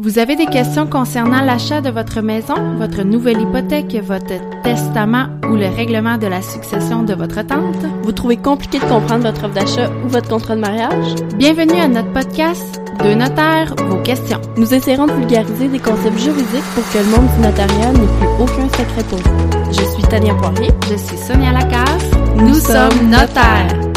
Vous avez des questions concernant l'achat de votre maison, votre nouvelle hypothèque, votre testament ou le règlement de la succession de votre tante? Vous trouvez compliqué de comprendre votre offre d'achat ou votre contrat de mariage? Bienvenue à notre podcast Deux notaires, vos questions. Nous essaierons de vulgariser des concepts juridiques pour que le monde du notariat n'ait plus aucun secret pour vous. Je suis Tania Poirier. Je suis Sonia Lacasse. Nous, sommes notaires.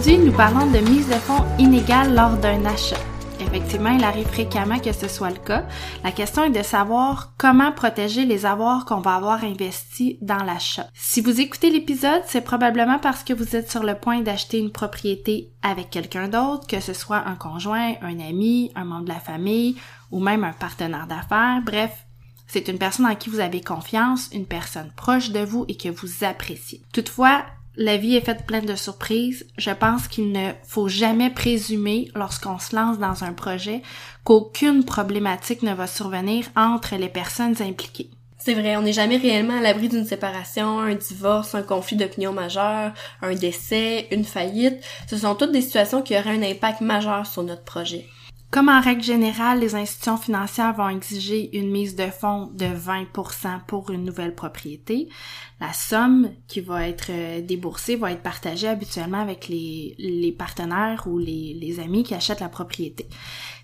Aujourd'hui, nous parlons de mise de fonds inégale lors d'un achat. Effectivement, il arrive fréquemment que ce soit le cas. La question est de savoir comment protéger les avoirs qu'on va avoir investis dans l'achat. Si vous écoutez l'épisode, c'est probablement parce que vous êtes sur le point d'acheter une propriété avec quelqu'un d'autre, que ce soit un conjoint, un ami, un membre de la famille ou même un partenaire d'affaires. Bref, c'est une personne en qui vous avez confiance, une personne proche de vous et que vous appréciez. Toutefois, la vie est faite pleine de surprises. Je pense qu'il ne faut jamais présumer, lorsqu'on se lance dans un projet, qu'aucune problématique ne va survenir entre les personnes impliquées. C'est vrai, on n'est jamais réellement à l'abri d'une séparation, un divorce, un conflit d'opinion majeur, un décès, une faillite. Ce sont toutes des situations qui auraient un impact majeur sur notre projet. Comme en règle générale, les institutions financières vont exiger une mise de fonds de 20% pour une nouvelle propriété, la somme qui va être euh, déboursée va être partagée habituellement avec les, partenaires ou les amis qui achètent la propriété.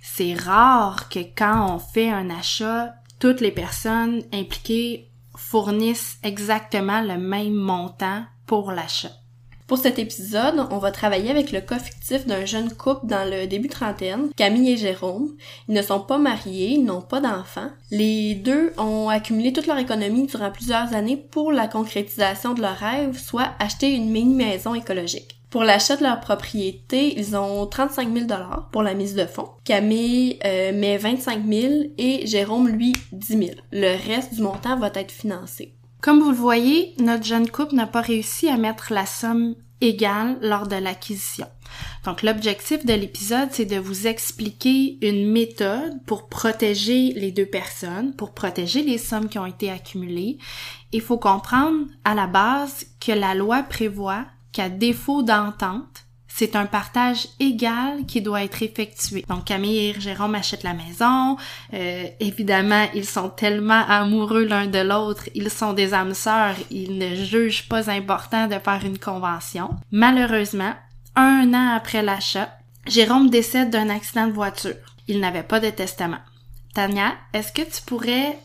C'est rare que quand on fait un achat, toutes les personnes impliquées fournissent exactement le même montant pour l'achat. Pour cet épisode, on va travailler avec le cas fictif d'un jeune couple dans le début trentaine, Camille et Jérôme. Ils ne sont pas mariés, ils n'ont pas d'enfants. Les deux ont accumulé toute leur économie durant plusieurs années pour la concrétisation de leur rêve, soit acheter une mini-maison écologique. Pour l'achat de leur propriété, ils ont 35 000 dollars pour la mise de fonds. Camille euh, met 25 000 et Jérôme, lui, 10 000. Le reste du montant va être financé. Comme vous le voyez, notre jeune couple n'a pas réussi à mettre la somme égale lors de l'acquisition. Donc l'objectif de l'épisode, c'est de vous expliquer une méthode pour protéger les deux personnes, pour protéger les sommes qui ont été accumulées. Il faut comprendre à la base que la loi prévoit qu'à défaut d'entente, c'est un partage égal qui doit être effectué. Donc Camille et Jérôme achètent la maison. Euh, évidemment, ils sont tellement amoureux l'un de l'autre, ils sont des âmes sœurs, ils ne jugent pas important de faire une convention. Malheureusement, un an après l'achat, Jérôme décède d'un accident de voiture. Il n'avait pas de testament. Tania, est-ce que tu pourrais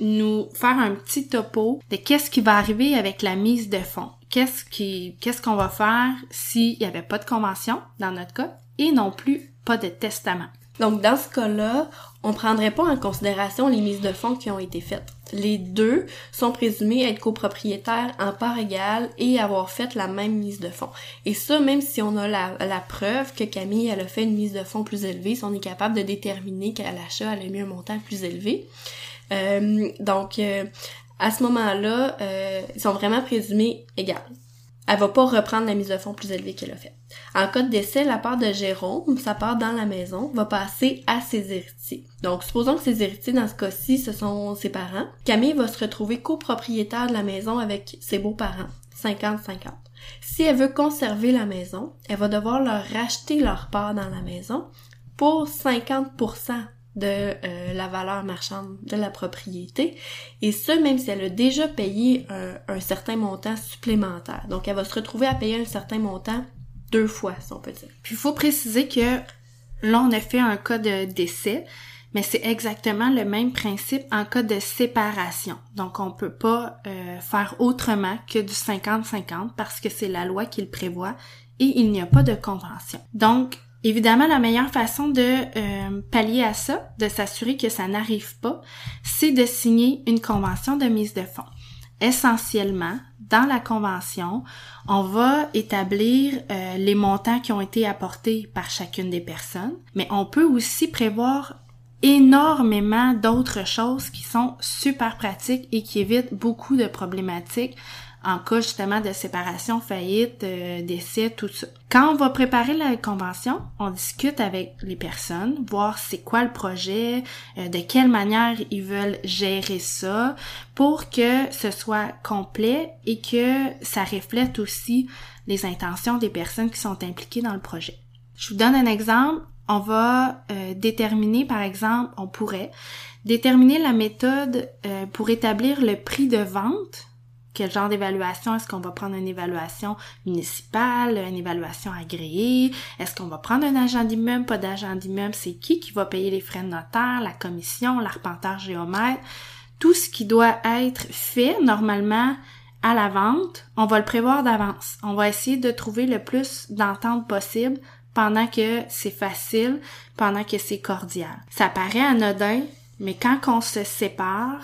nous faire un petit topo de qu'est-ce qui va arriver avec la mise de fonds? Qu'est-ce qu'on va faire s'il n'y avait pas de convention, dans notre cas, et non plus pas de testament? Donc, dans ce cas-là, on prendrait pas en considération les mises de fonds qui ont été faites. Les deux sont présumés être copropriétaires en part égale et avoir fait la même mise de fonds. Et ça, même si on a la, la preuve que Camille, elle a fait une mise de fonds plus élevée, si on est capable de déterminer qu'à l'achat, elle a mis un montant plus élevé. Euh, donc, euh, à ce moment-là, euh, ils sont vraiment présumés égales. Elle va pas reprendre la mise de fonds plus élevée qu'elle a faite. En cas de décès, la part de Jérôme, sa part dans la maison, va passer à ses héritiers. Donc, supposons que ses héritiers, dans ce cas-ci, ce sont ses parents. Camille va se retrouver copropriétaire de la maison avec ses beaux-parents, 50-50. Si elle veut conserver la maison, elle va devoir leur racheter leur part dans la maison pour 50% de euh, la valeur marchande de la propriété et ce même si elle a déjà payé un, certain montant supplémentaire. Donc elle va se retrouver à payer un certain montant deux fois, si on peut dire. Puis il faut préciser que là on a fait un cas de décès, mais c'est exactement le même principe en cas de séparation. Donc on peut pas euh, faire autrement que du 50-50 parce que c'est la loi qui le prévoit et il n'y a pas de convention. Donc Évidemment, la meilleure façon de euh, pallier à ça, de s'assurer que ça n'arrive pas, c'est de signer une convention de mise de fonds. Essentiellement, dans la convention, on va établir euh, les montants qui ont été apportés par chacune des personnes, mais on peut aussi prévoir énormément d'autres choses qui sont super pratiques et qui évitent beaucoup de problématiques en cas justement de séparation, faillite, euh, décès, tout ça. Quand on va préparer la convention, on discute avec les personnes, voir c'est quoi le projet, euh, de quelle manière ils veulent gérer ça, pour que ce soit complet et que ça reflète aussi les intentions des personnes qui sont impliquées dans le projet. Je vous donne un exemple. On va euh, déterminer, par exemple, on pourrait déterminer la méthode pour établir le prix de vente quel genre d'évaluation? Est-ce qu'on va prendre une évaluation municipale, une évaluation agréée? Est-ce qu'on va prendre un agent d'immeuble, pas d'agent d'immeuble? C'est qui qui va payer les frais de notaire, la commission, l'arpenteur géomètre? Tout ce qui doit être fait normalement à la vente, on va le prévoir d'avance. On va essayer de trouver le plus d'entente possible pendant que c'est facile, pendant que c'est cordial. Ça paraît anodin, mais quand on se sépare,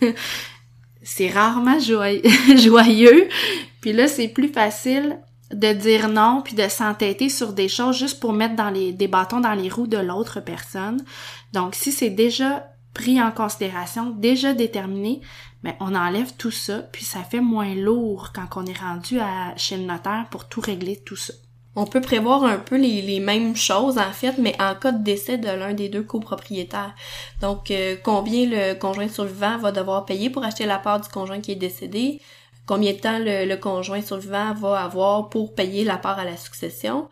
c'est rarement joyeux. Puis là, c'est plus facile de dire non puis de s'entêter sur des choses juste pour mettre dans les des bâtons dans les roues de l'autre personne. Donc si c'est déjà pris en considération, déjà déterminé, ben on enlève tout ça puis ça fait moins lourd quand on est rendu à chez le notaire pour tout régler tout ça on peut prévoir un peu les, mêmes choses en fait, mais en cas de décès de l'un des deux copropriétaires. Donc, euh, combien le conjoint survivant va devoir payer pour acheter la part du conjoint qui est décédé, combien de temps le, conjoint survivant va avoir pour payer la part à la succession?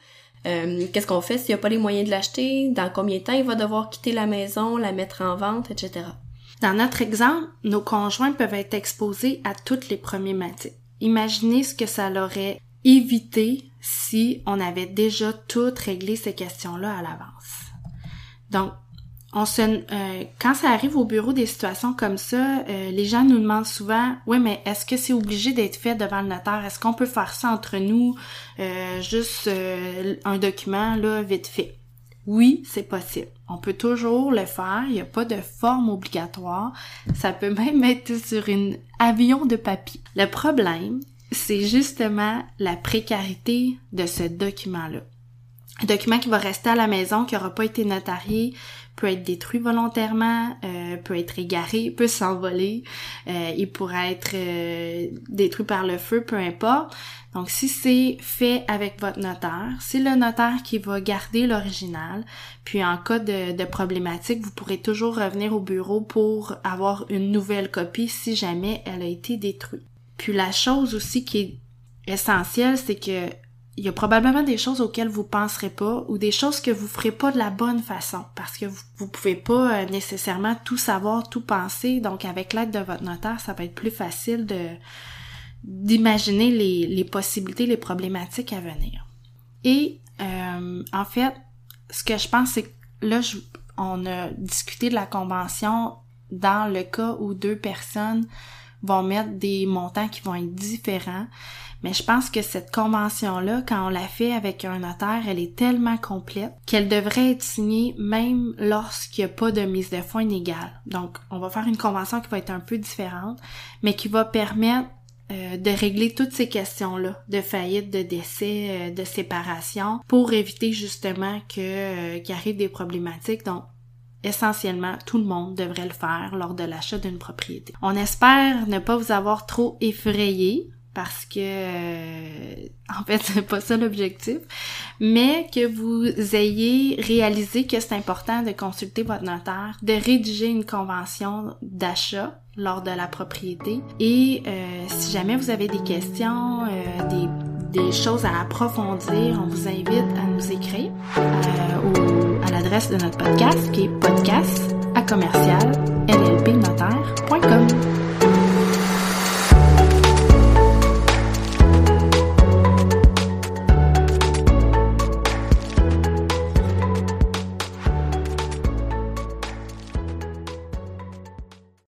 Euh, qu'est-ce qu'on fait s'il n'y a pas les moyens de l'acheter, dans combien de temps il va devoir quitter la maison, la mettre en vente, etc. Dans notre exemple, nos conjoints peuvent être exposés à toutes les problématiques. Imaginez ce que ça leur aurait éviter si on avait déjà tout réglé ces questions-là à l'avance. Donc, on se, euh, quand ça arrive au bureau des situations comme ça, euh, les gens nous demandent souvent, oui, mais est-ce que c'est obligé d'être fait devant le notaire? Est-ce qu'on peut faire ça entre nous, euh, juste un document là vite fait Oui, c'est possible. On peut toujours le faire. Il n'y a pas de forme obligatoire. Ça peut même être sur un avion de papier. Le problème, c'est justement la précarité de ce document-là. Un document qui va rester à la maison, qui n'aura pas été notarié, peut être détruit volontairement, euh, peut être égaré, peut s'envoler, euh, il pourrait être euh, détruit par le feu, peu importe. Donc si c'est fait avec votre notaire, c'est le notaire qui va garder l'original, puis en cas de, de problématique, vous pourrez toujours revenir au bureau pour avoir une nouvelle copie si jamais elle a été détruite. Puis la chose aussi qui est essentielle, c'est que il y a probablement des choses auxquelles vous penserez pas ou des choses que vous ferez pas de la bonne façon parce que vous, vous pouvez pas euh, nécessairement tout savoir, tout penser. Donc avec l'aide de votre notaire, ça va être plus facile de d'imaginer les, les possibilités, les problématiques à venir. Et euh, en fait, ce que je pense, c'est que là, on a discuté de la convention dans le cas où deux personnes vont mettre des montants qui vont être différents. Mais je pense que cette convention-là, quand on la fait avec un notaire, elle est tellement complète qu'elle devrait être signée même lorsqu'il n'y a pas de mise de fonds inégale. Donc, on va faire une convention qui va être un peu différente, mais qui va permettre euh, de régler toutes ces questions-là, de faillite, de décès, euh, de séparation, pour éviter justement que euh, qu'il des problématiques. Donc, essentiellement, tout le monde devrait le faire lors de l'achat d'une propriété. On espère ne pas vous avoir trop effrayé parce que euh, en fait c'est pas ça l'objectif mais que vous ayez réalisé que c'est important de consulter votre notaire de rédiger une convention d'achat lors de la propriété et euh, si jamais vous avez des questions euh, des des choses à approfondir, on vous invite à nous écrire euh, l'adresse de notre podcast qui est podcast à commercial